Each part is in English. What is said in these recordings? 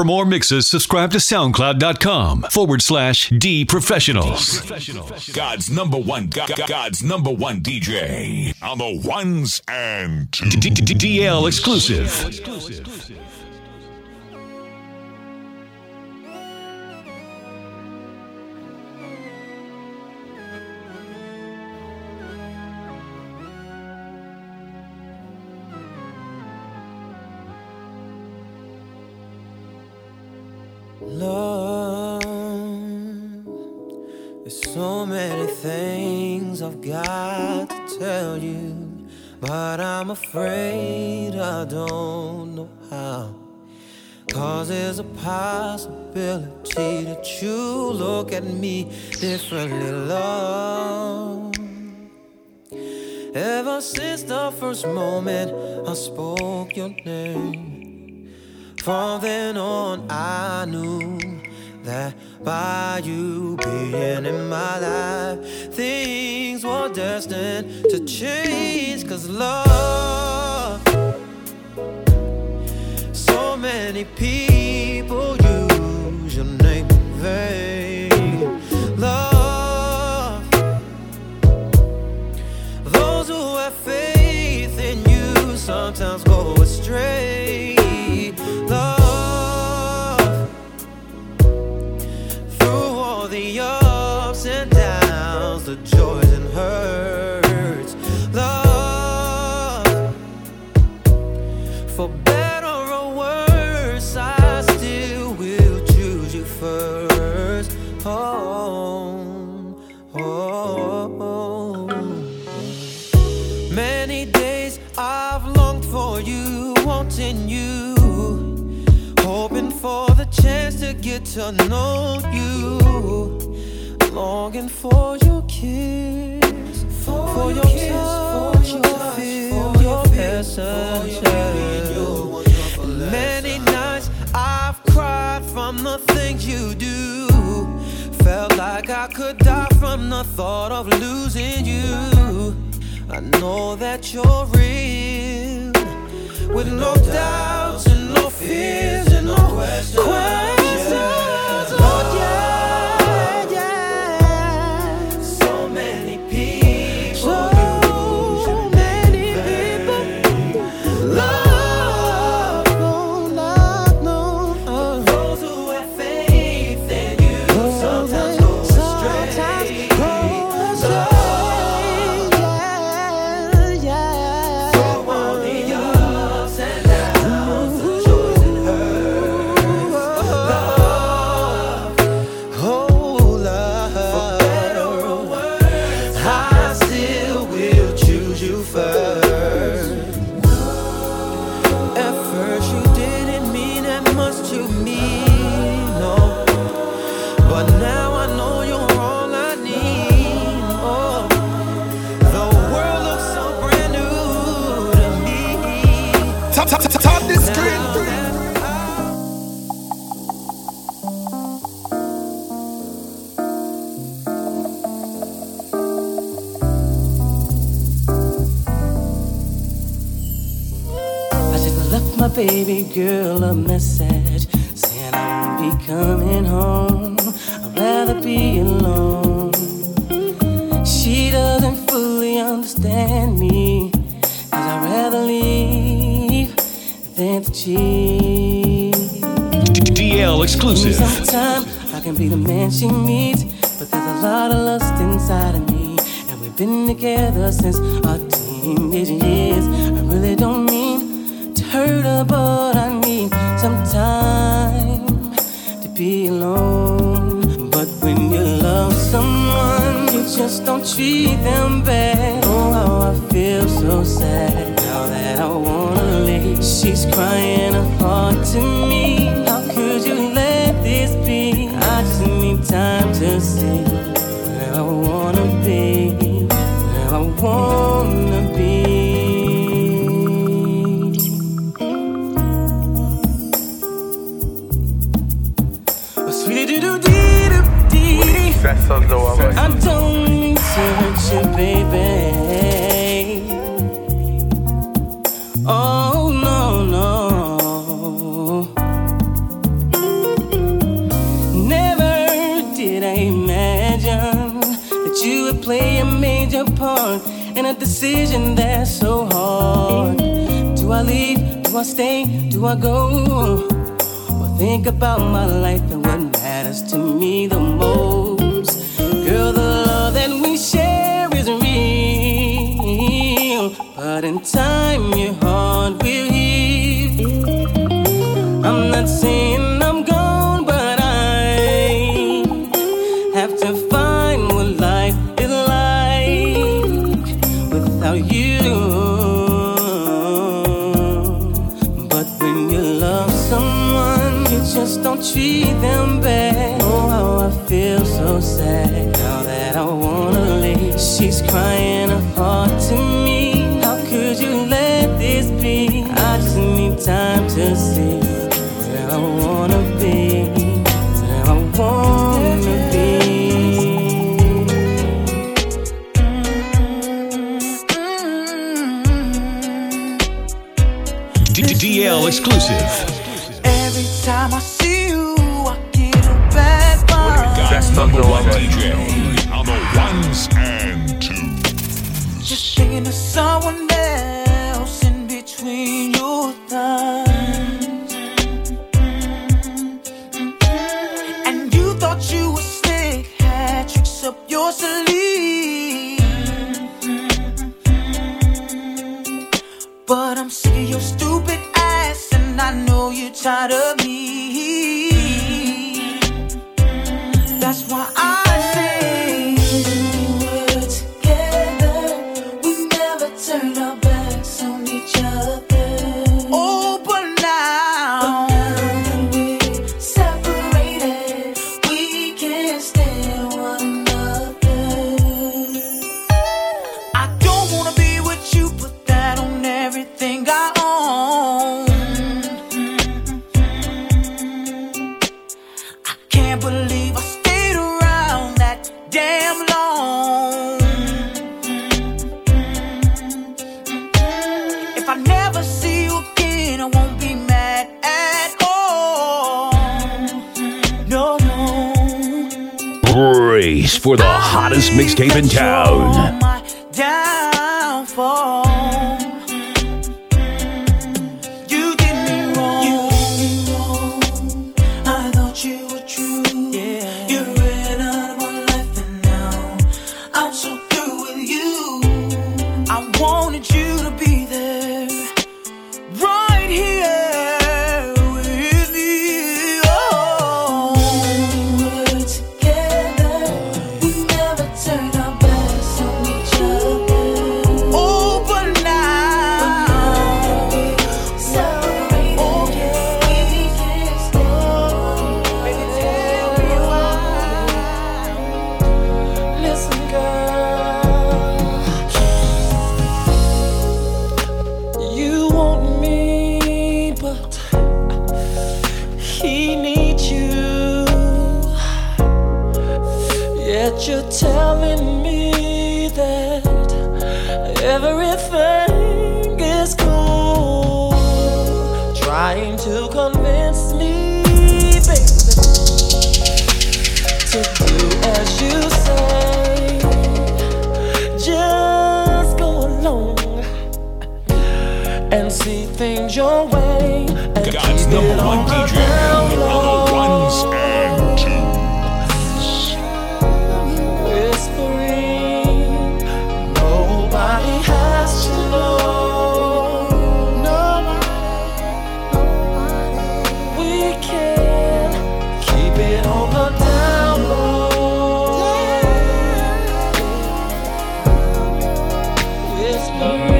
For more mixes, subscribe to soundcloud.com forward slash D Professionals. God's number one, God, God's number one DJ on the ones and. DL exclusive. I'm afraid I don't know how. Cause there's a possibility that you look at me differently, love. Ever since the first moment I spoke your name. From then on, I knew that by you being in my life, things were destined to change. Cause love, so many people use your name in vain. Love, those who have faith in you sometimes go astray. Wanting you, hoping for the chance to get to know you, longing for your kiss, for, your touch, for your feel, your essence. Many nights I've cried from the things you do. Felt like I could die from the thought of losing you. I know that you're real, with no doubts and no fears and no questions. Oh, girl a message saying I won't be coming home. I'd rather be alone. She doesn't fully understand me, cause I'd rather leave than to cheat. DL exclusive. Sometime I can be the man she needs, but there's a lot of lust inside of me, and we've been together since our teenage years. I really don't mean hurt her, but I need some time to be alone. But when you love someone, you just don't treat them bad. Oh, how I feel so sad now that I wanna leave. She's crying heart to me. though. I like. I don't mean to hurt you, baby. Oh no no. Never did I imagine that you would play a major part in a decision that's so hard. Do I leave? Do I stay? Do I go? Well, think about my life and what matters to me the treat them bad. Oh, how I feel so sad now that I wanna leave. She's crying her heart to me. Number one DJ on the ones and twos. Just thinking of someone for the hottest mixtape in town. Oh,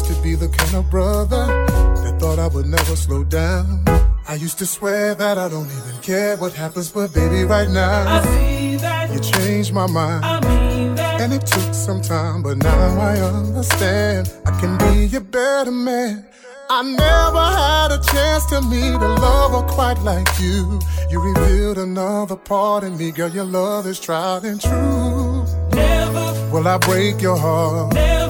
to be the kind of brother that thought I would never slow down. I used to swear that I don't even care what happens, but baby, right now, I see that you changed my mind. I mean that. And it took some time, but now I understand I can be a better man. I never had a chance to meet a lover quite like you. You revealed another part in me, girl. Your love is tried and true. Never will I break your heart. Never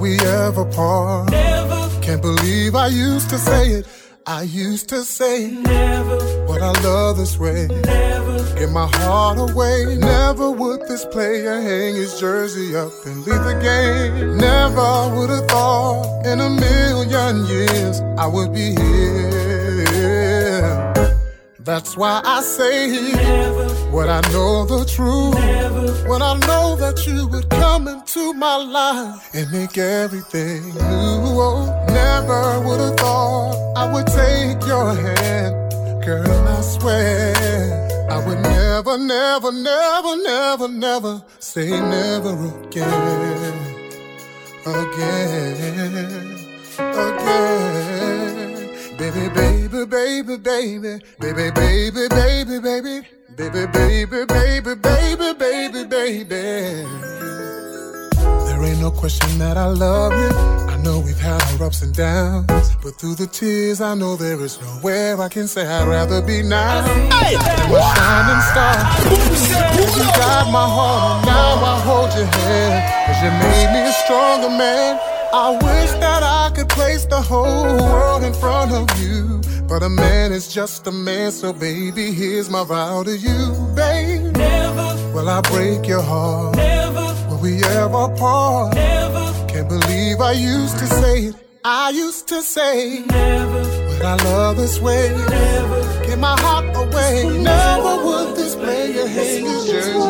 we ever part. Never can't believe I used to say it. I used to say never what I love this way. Never give my heart away. Never would this player hang his jersey up and leave the game. Never would have thought in a million years I would be here. That's why I say never, when I know the truth. Never, when I know that you would come into my life and make everything new. Oh, never would have thought I would take your hand, girl. I swear I would never, never, never, never, never say never again, again, again. Baby, baby, baby, baby, baby, baby, baby, baby, baby, baby, baby, baby, baby, baby. There ain't no question that I love you. I know we've had our ups and downs, but through the tears, I know there is nowhere I can say I'd rather be now. Hey, you're my shining star. You got my heart, and now I hold your hand, cause you made me a stronger man. I wish that I could place the whole world in front of you. But a man is just a man, so baby, here's my vow to you, babe. Never will I break your heart. Never will we ever part. Never can't believe I used to say it. I used to say never would I love this way. Never give my heart away. Never would this play a hate.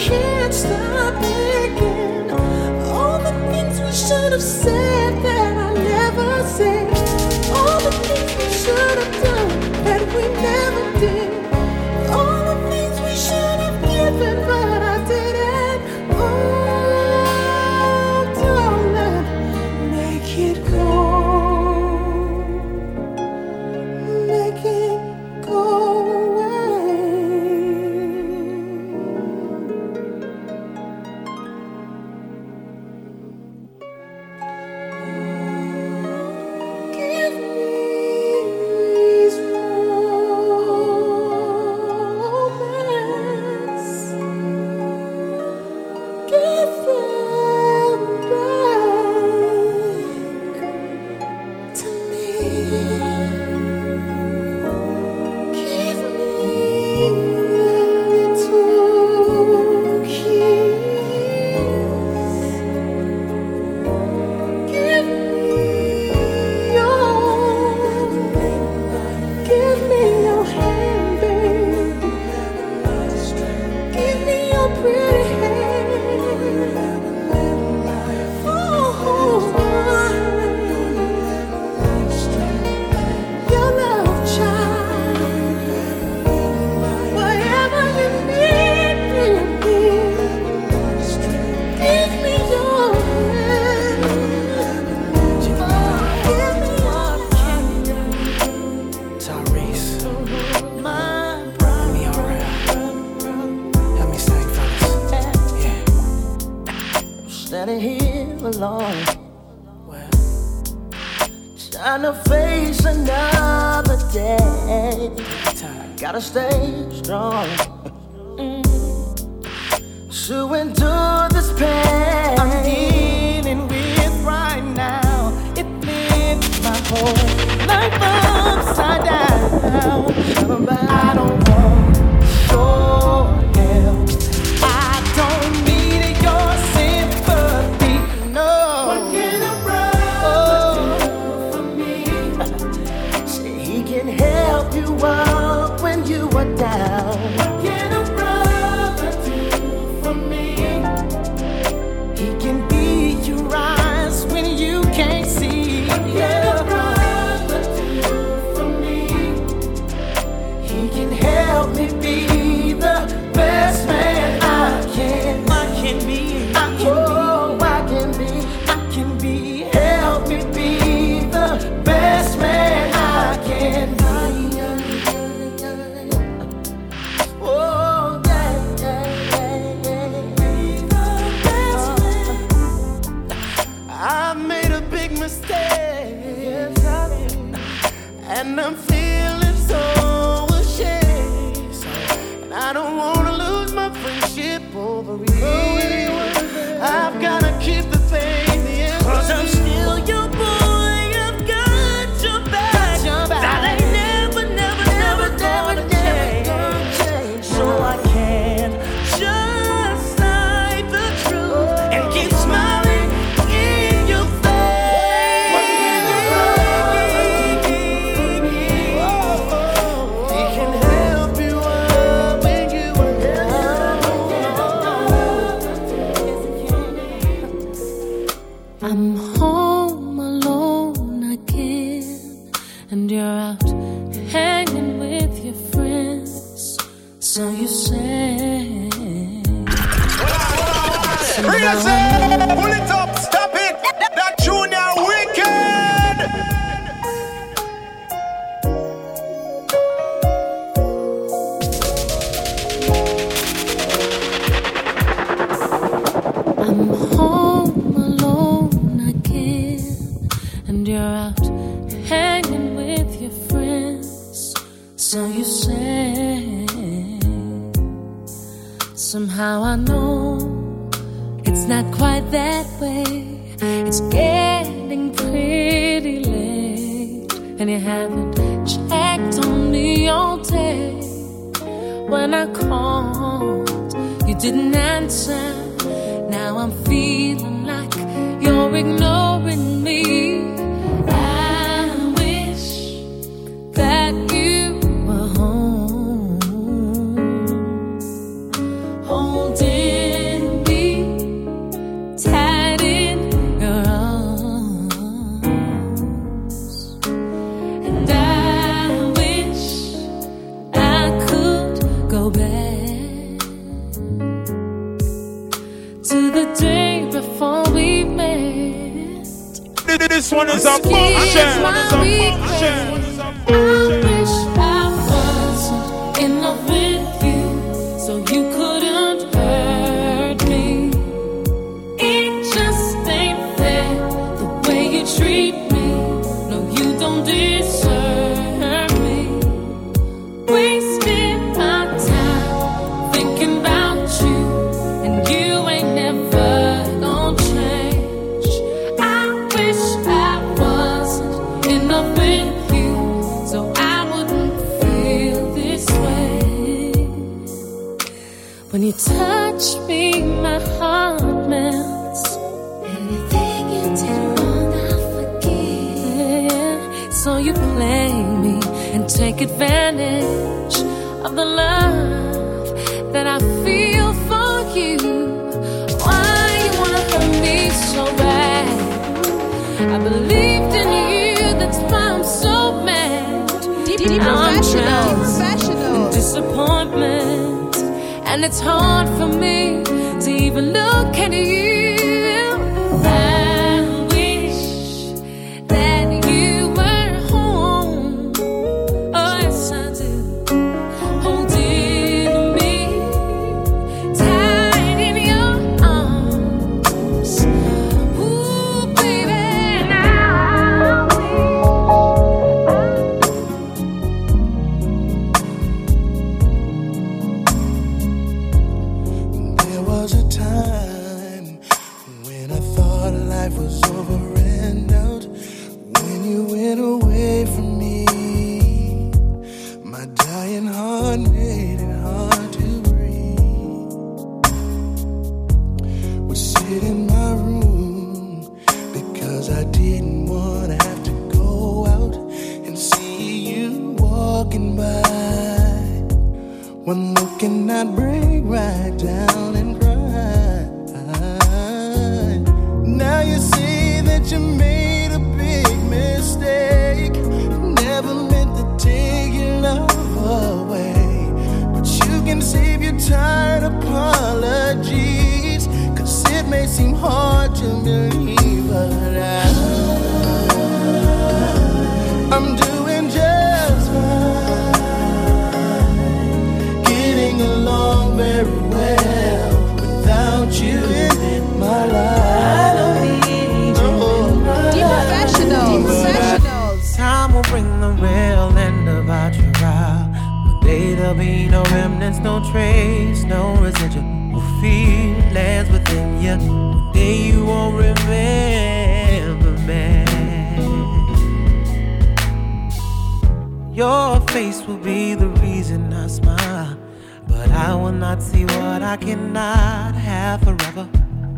can't stop thinking all the things we should have said. and you haven't checked on me all day. When I called, you didn't answer. Now I'm feeling like you're ignoring me. Hashem. And it's hard for me to even look at you. Your face will be the reason I smile. But I will not see what I cannot have forever.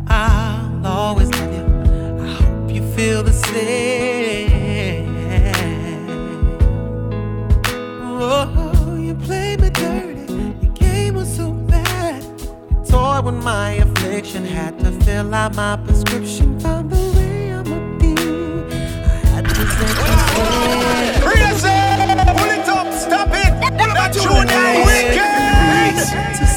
I'll always love you. I hope you feel the same. Oh, you played me dirty. Your game was so bad. You toyed with my affliction. Had to fill out my prescription Two days. Two days.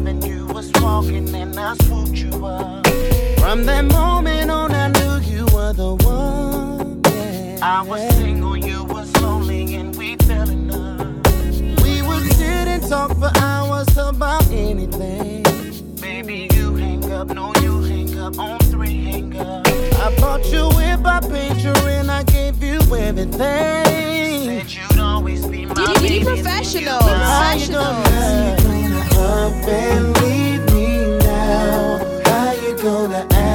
Driving, you was walking, and I swooped you up. From that moment on, I knew you were the one. yeah. I was single, you was lonely, and we fell in love. We would sit and talk for hours about anything. Baby, you hang up, no, you hang up on three hang up. I bought you whip, I paid you, and I gave you everything. Said you'd always be my DD baby. professional, How you professional. Up and leave me now? How you gonna act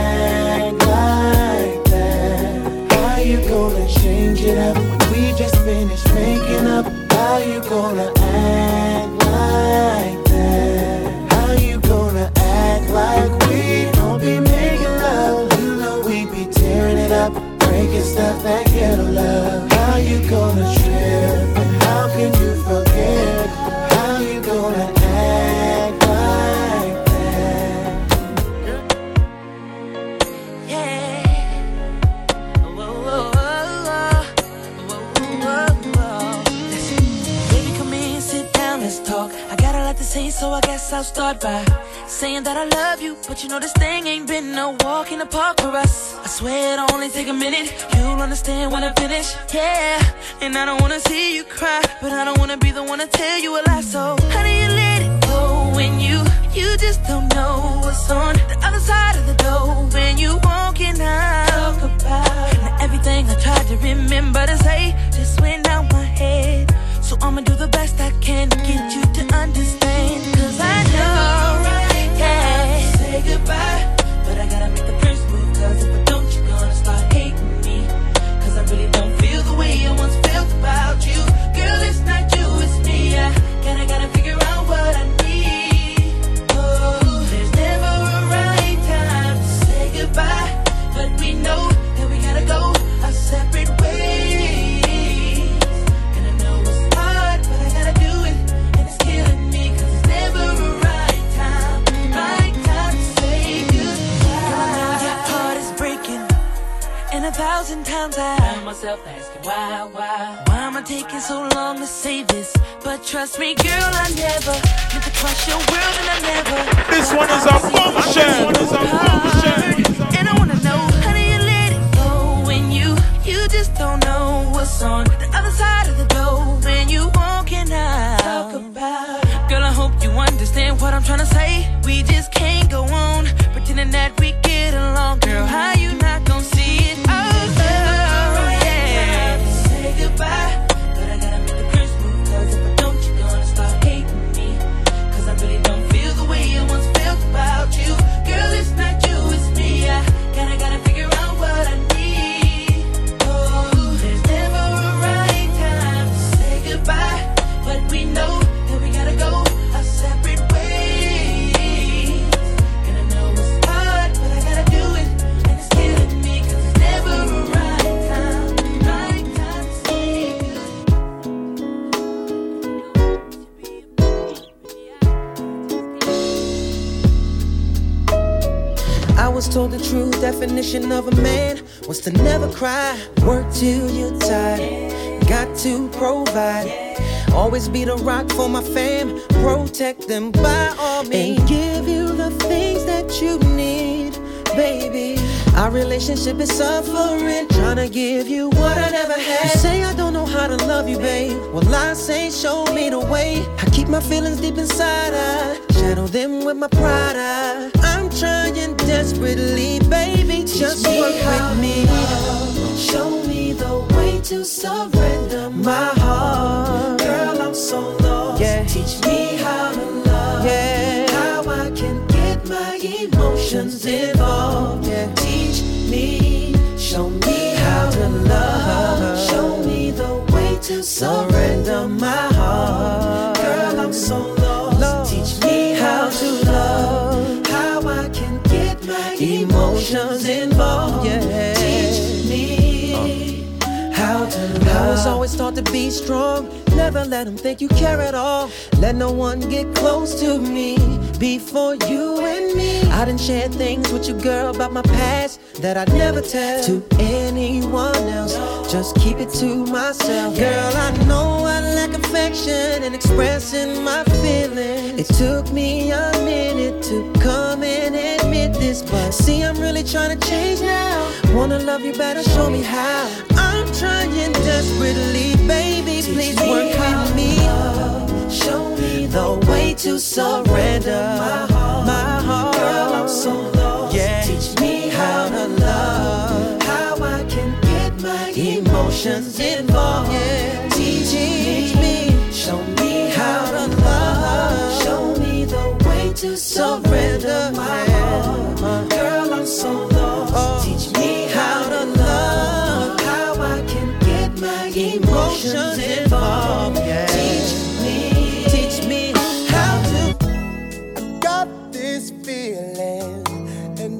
I'll start by saying that I love you. But you know, this thing ain't been no walk in the park for us. I swear it'll only take a minute. You'll understand when I finish. Yeah, and I don't wanna see you cry, but I don't wanna be the one to tell you a lie. So, how do you let it go when you, you just don't know what's on the other side of the door when you walking out? Talk about now everything I tried to remember to say just went out my head. So I'ma do the best I can to get you to understand. Know, thousand times I find myself asking why, why, why am I taking so long to say this? But trust me, girl, I never meant to crush your world, and I never. This one is a bombshell. This one is a bombshell. And I wanna know how do you let it go when you you just don't know what's on the other side of the door when you walking out. Talk about. Girl, I hope you understand what I'm trying to say. We just can't go on pretending that we get along. Girl, how you definition of a man was to never cry, work till you're tired, got to provide. Always be the rock for my fam, protect them by all means, and give you the things that you need, baby. Our relationship is suffering, trying to give you what I never had. You say I don't know how to love you, babe. Well, I say show me the way. I keep my feelings deep inside, I shadow them with my pride. I, I'm trying desperately, baby, just work with me. Show me the way to surrender my heart. Girl, I'm so lost. Yeah. Teach me how to love. Yeah. How I can get my emotions involved. Be strong. Never let them think you care at all. Let no one get close to me. before you and me. I done shared things with you, girl, about my past that I'd never tell to anyone else. Just keep it to myself. Girl, I know I lack affection and expressing my feelings. It took me a minute to come and admit this, but see, I'm really trying to change now. Wanna love you better, show me how. Trying desperately, baby, please work with me. Show me the way to surrender my heart. My heart. Girl, I'm so lost. Yeah. Teach me how to love. How I can get my emotions involved. Yeah. Teach, teach me. Show me how to love. Show me the way to surrender my heart. Girl, I'm so lost.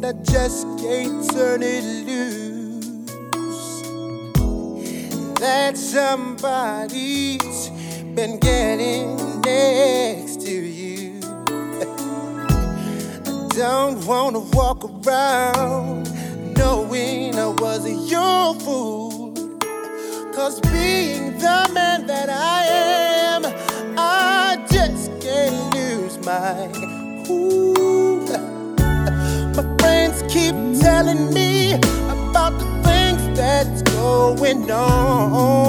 And I just can't turn it loose. That somebody's been getting next to you. I don't wanna walk around knowing I was your fool. Cause being the man that I am, I just can't lose my telling me about the things that's going on.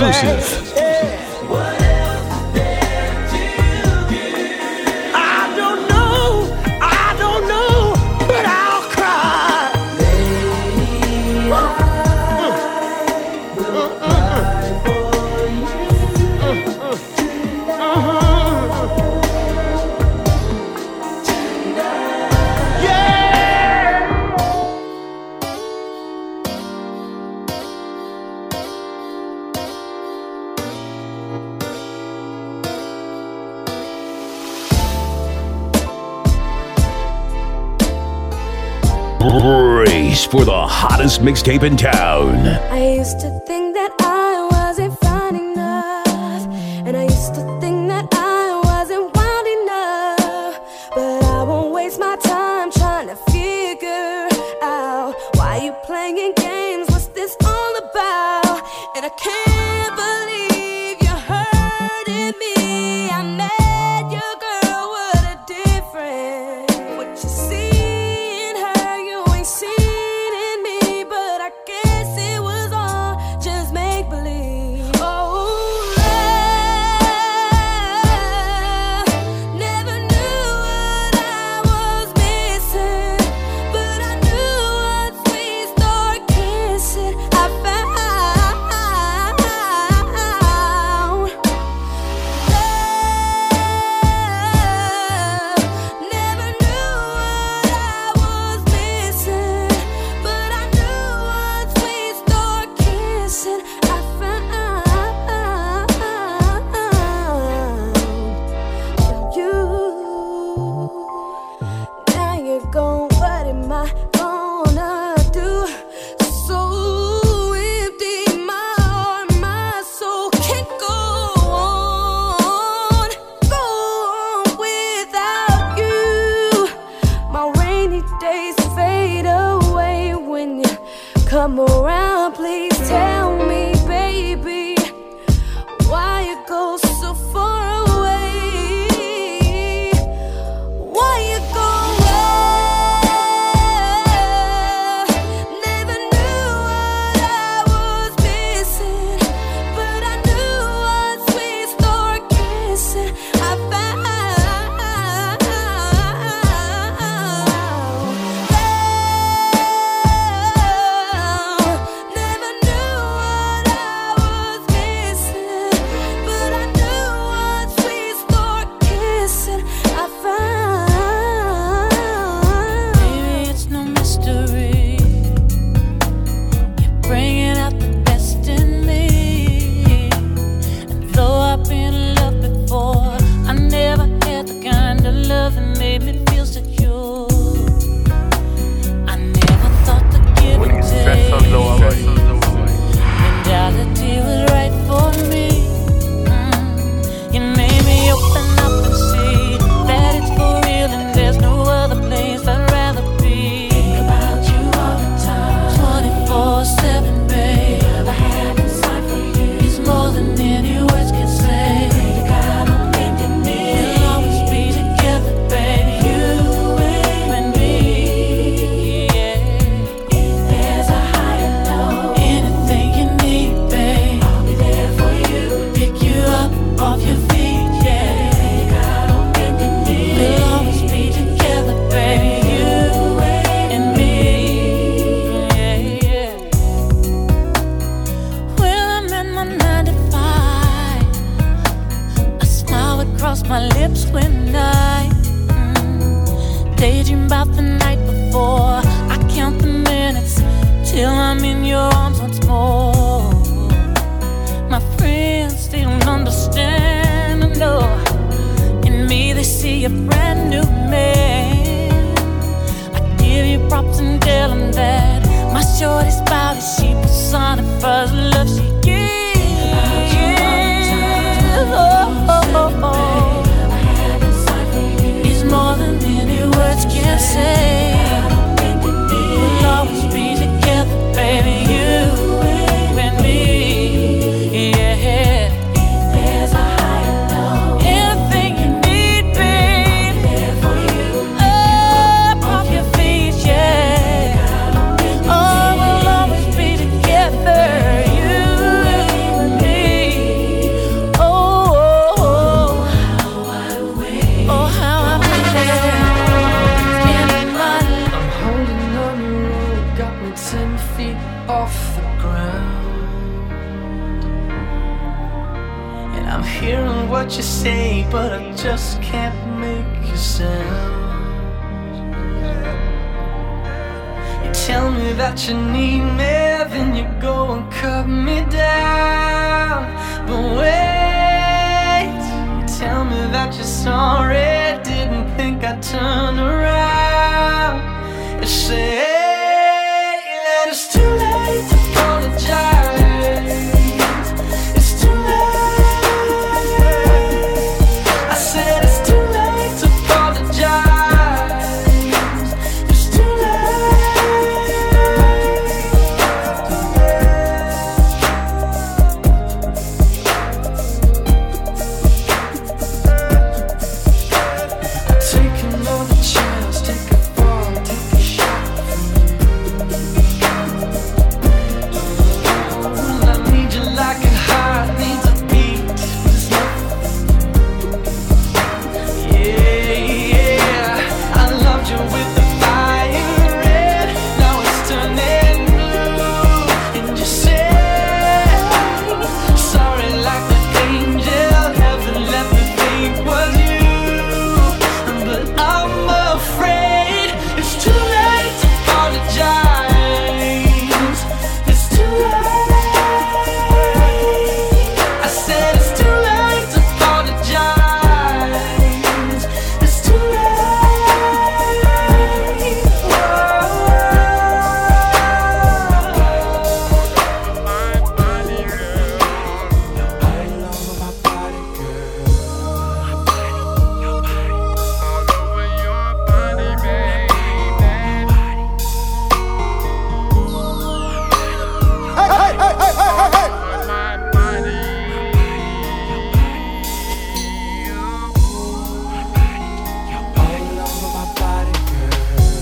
Exclusive. For the hottest mixtape in town.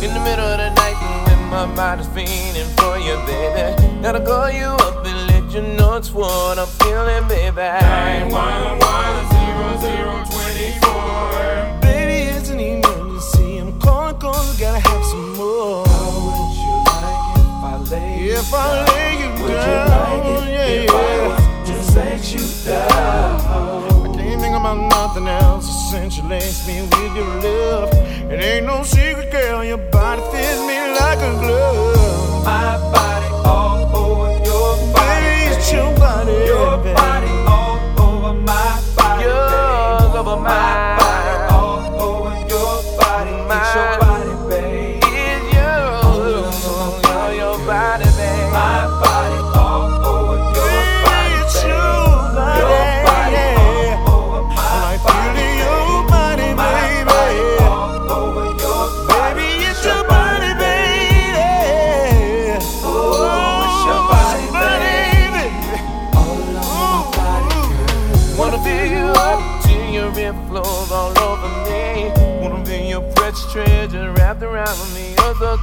In the middle of the night when my mind is feeling for you, baby. Gotta call you up and let you know it's what I'm feeling, baby. 911 Baby, it's an emergency. I'm calling I gotta have some more. How would you like if I lay If I lay you Would you like it yeah, if I yeah. was just let you down? About nothing else since you laced me with your love. It ain't no secret, girl, your body fits me like a glove. My body all over your body. Baby, it's your body, Your baby. body all over my body. Yours over my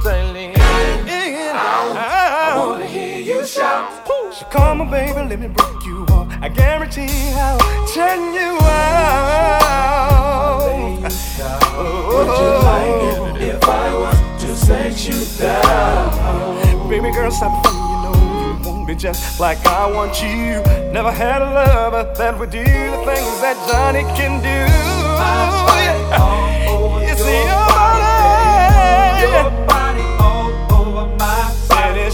so tightly. I wanna hear you shout. So come on, baby, let me break you off. I guarantee I'll turn you out. Would you like it if I was to set you down? Baby girl, stop funny, you know you want me just like I want you. Never had a lover that would do the things that Johnny can do. It's your body.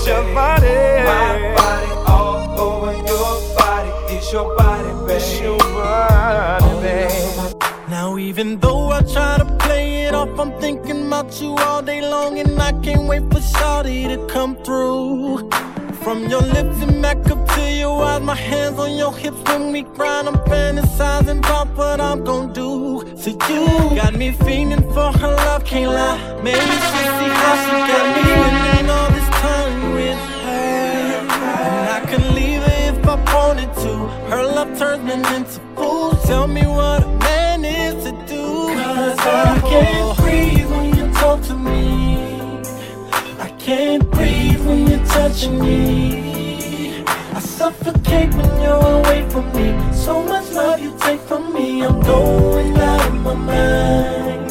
It's your body. My body all over your body. It's your body, babe. It's your body, babe. Now even though I try to play it off, I'm thinking about you all day long, and I can't wait for Shawty to come through. From your lips and back up to your eyes, my hands on your hips when we grind. I'm fantasizing about what I'm gonna do. So you got me feeling for her love, can't lie. Maybe she see how she got me spending Her love turns me into fools. Tell me what a man is to do. Cause I can't breathe when you talk to me. I can't breathe when you're touching me. I suffocate when you're away from me. So much love you take from me. I'm going out of my mind.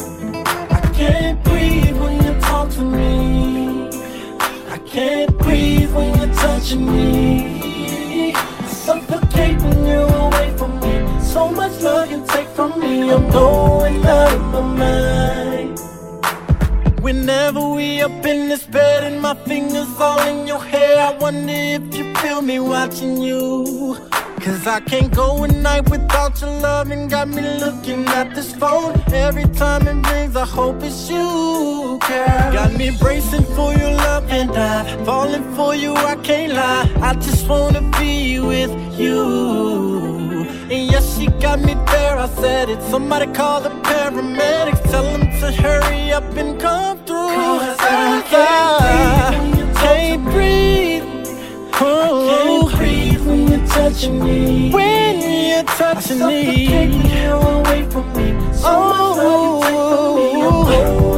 I can't breathe when you talk to me. I can't breathe when you're touching me. So much love you take from me. I'm going out of my mind. Whenever we up in this bed and my fingers all in your hair, I wonder if you feel me watching you. Cause I can't go a night without your love and got me looking at this phone. Every time it rings, I hope it's you, girl. Got me bracing for your love and I'm falling for you, I can't lie. I just wanna be with you. And yes, she got me there, I said it. Somebody call the paramedics, tell them to hurry up and come through. Cause I can't, can't breathe. Oh, I can't breathe when you're touching me. When you're touching me. when you're away from me. So oh, I'm going out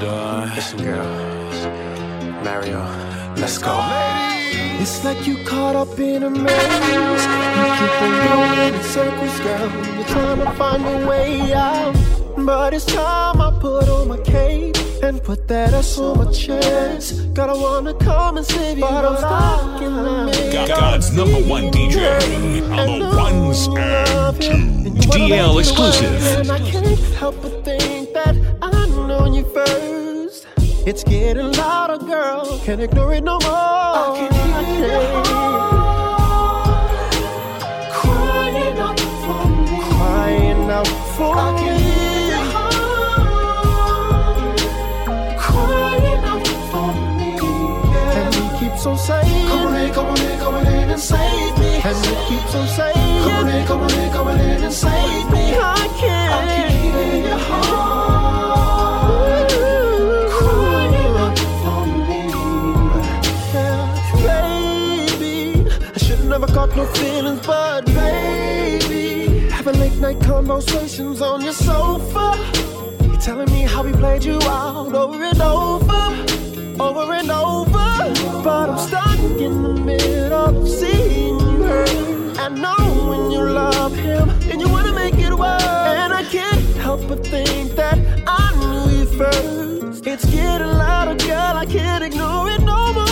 huh. Pull her to die. Listen, girl. Mario, let's go. It's like you caught up in a maze. You keep on going in circles, girl. You're trying to find a way out. But it's time I put on my cape and put that ass on my chest. God, I wanna come and save you, but I'm stuck in the maze. God's number one DJ on the ones and twos. DL exclusive. Know you first. It's getting louder, girl. Can't ignore it no more. I can't hear Crying out for me. Crying out for I me. Can hear your heart. Crying out for me. And he keeps on saying, Come on in, come on in, come on in and save me. And he keeps on saying, Come on in, come on in, come on in and save me. I can't, I can't hear your heart. Got no feelings, but baby, having late night conversations on your sofa. You're telling me how we played you out over and over, over and over. But I'm stuck in the middle of seeing you hurt and knowing you love him and you wanna make it work. And I can't help but think that I knew you first. It's getting louder, girl. I can't ignore it no more,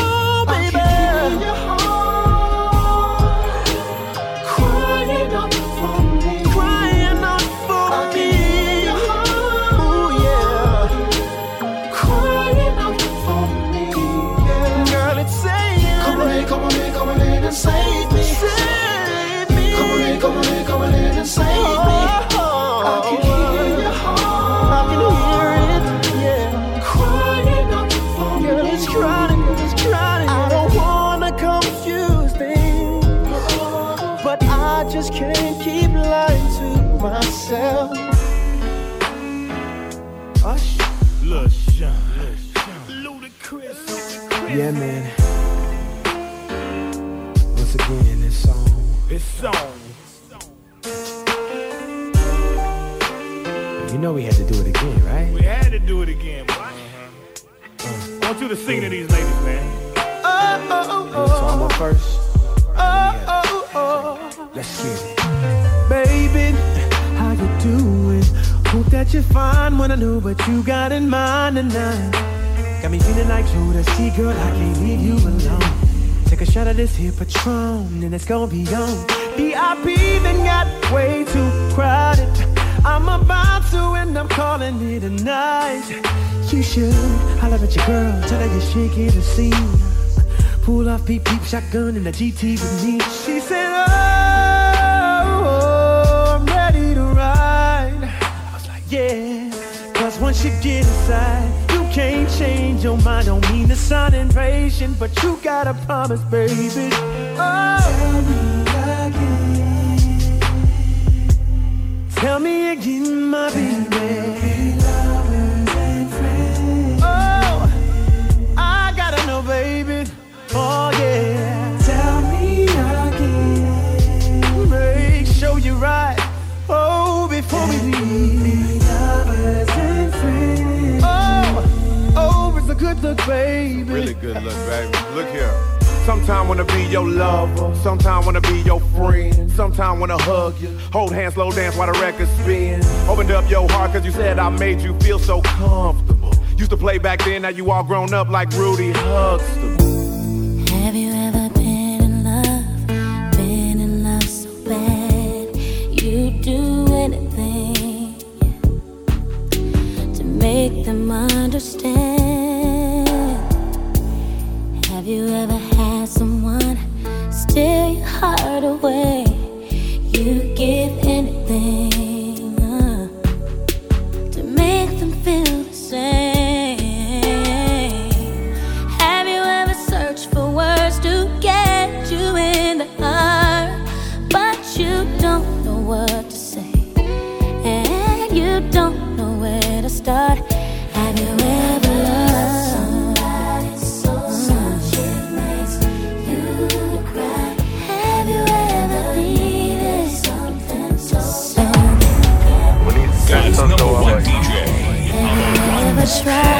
Yeah, man. Once again, this song. This song. You know we had to do it again, right? We had to do it again, boy. I want you to sing to these ladies, man. Oh, oh, oh, So I'm up first. oh, oh, oh. Let's get it. Baby, how you doing? Hope that you're fine when I know what you got in mind tonight. Got me feeling like Jodeci, girl, I can't leave you alone. Take a shot of this here Patron, and it's gonna be on. VIP then got way too crowded. I'm about to and I'm calling it a night. You should holler at your girl, tell her you're shaking the scene. Pull off peep peep shotgun in the GT with me. She said, oh, oh, I'm ready to ride. I was like, Yeah. Cause once you get inside, you can't change your mind. Don't mean to sound impatient, but you gotta promise, baby. Oh, tell me again. Tell me again, my baby. Good look, baby. Really good look, baby. Look here. Sometime wanna be your lover, sometime wanna be your friend, sometime wanna hug you, hold hands, slow dance while the record spin. Opened up your heart cause you said I made you feel so comfortable. Used to play back then, now you all grown up like Rudy Huxtable. Have you ever been in love? Been in love so bad you do anything to make them understand. You ever had someone steal your heart away? You give Ever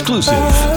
exclusive.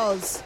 Deep,